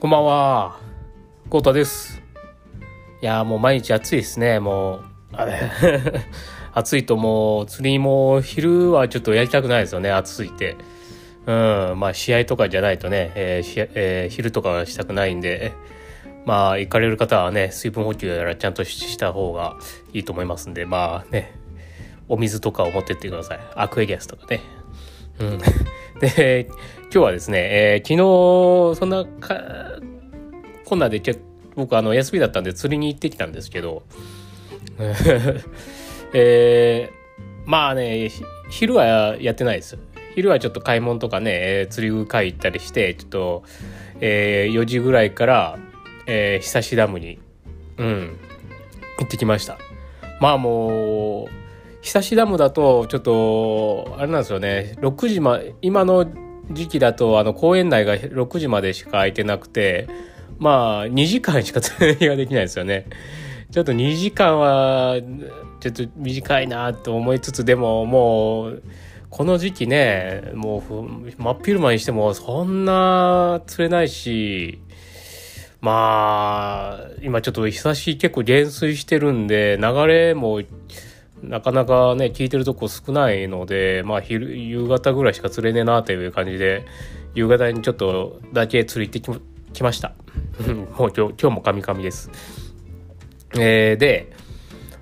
こんばんは。コータです。いやもう毎日暑いですね、もう。あれ 暑いともう釣りも昼はちょっとやりたくないですよね、暑すぎて。うん、まあ試合とかじゃないとね、えーしえー昼とかはしたくないんで、まあ行かれる方はね、水分補給やらちゃんとした方がいいと思いますんで、まあね、お水とかを持ってってください。アクエリアスとかね。うん。で、今日はですね、えー昨日、そんなか、こんなでちょ僕あの休みだったんで釣りに行ってきたんですけど、えーまあね、昼はやってないです。昼はちょっと買い物とかね、えー釣り具買い行ったりして、ちょっと、えー4時ぐらいから、えー久しダムに、うん、行ってきました。まあもう、久しダムだと、ちょっと、あれなんですよね、6時ま、今の時期だと、あの、公園内が6時までしか空いてなくて、まあ、2時間しか釣りができないですよね。ちょっと2時間は、ちょっと短いなと思いつつ、でももう、この時期ね、もう、真っ昼間にしても、そんな釣れないし、まあ、今ちょっと久し結構減衰してるんで、流れもなかなかね、聞いてるとこ少ないので、まあ昼、夕方ぐらいしか釣れねえなという感じで、夕方にちょっとだけ釣り行ってきました。もう今日、今日もカミカミです。えーで、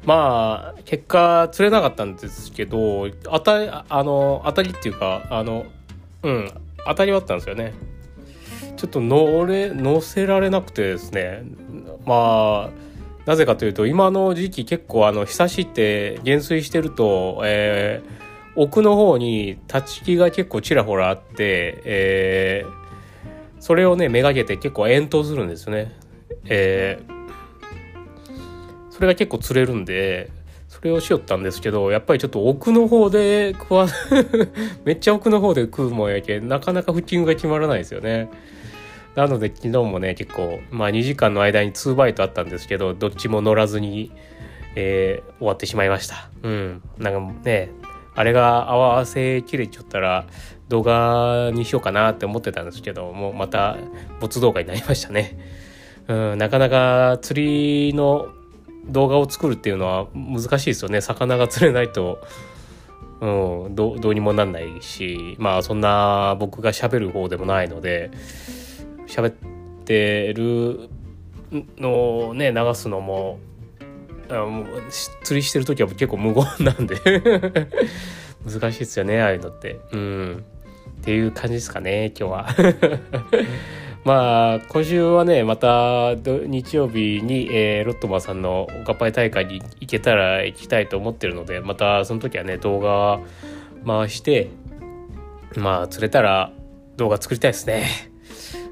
まあ、結果釣れなかったんですけど、当たり、あの、当たりっていうか、あの、うん、当たりはあったんですよね。ちょっと乗れ、乗せられなくてですね。まあ、なぜかというと、今の時期結構あの、日差しって減衰してると、えー奥の方に立ち木が結構ちらほらあって、えーそれをね、めがけて結構遠投するんですよね。えーそれが結構釣れるんで、それをしよったんですけど、やっぱりちょっと奥の方で食わ、めっちゃ奥の方で食うもんやけ、なかなかフッキングが決まらないですよね。なので昨日もね、結構、まあ2時間の間に2バイトあったんですけど、どっちも乗らずに、えー終わってしまいました。うん。なんかね、あれが合わせきれちゃったら動画にしようかなって思ってたんですけど、もうまた没動画になりましたね。うん、なかなか釣りの動画を作るっていうのは難しいですよね。魚が釣れないと、うん、どうにもなんないし、まあそんな僕が喋る方でもないので、喋ってるのをね、流すのも、釣りしてる時は結構無言なんで。難しいですよねああいうのって。うん。っていう感じですかね今日は。まあ今週はねまた日曜日に、えーロットマンさんのおかっぱい大会に行けたら行きたいと思ってるのでまたその時はね動画回してまあ釣れたら動画作りたいですね。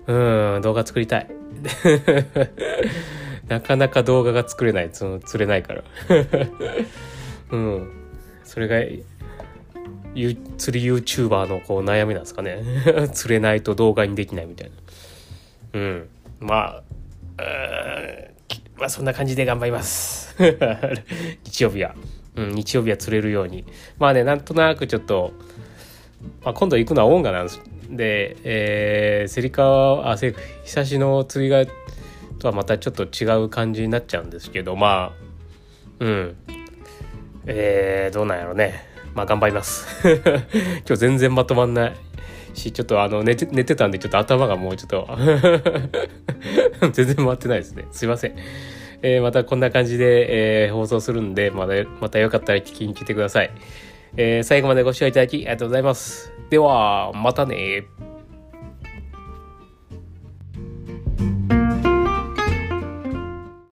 うん動画作りたい なかなか動画が作れない、その釣れないから。うん。それが、ゆ釣り YouTuber のこう悩みなんですかね。釣れないと動画にできないみたいな。うん。まあ、まあそんな感じで頑張ります。日曜日は。うん、日曜日は釣れるように。まあね、なんとなくちょっと、まあ、今度行くのはオンガなんです。で、えー、セリカは、あ、セ久しの釣りが、とはまたちょっと違う感じになっちゃうんですけどまあうん。えー、どうなんやろね。まあ頑張ります。今日全然まとまんないしちょっとあの寝て寝てたんでちょっと頭がもうちょっと 全然回ってないですね。すいません。えーまたこんな感じで、えー放送するんでまたまたよかったら聞きに来てください、えー最後までご視聴いただきありがとうございます。ではまたね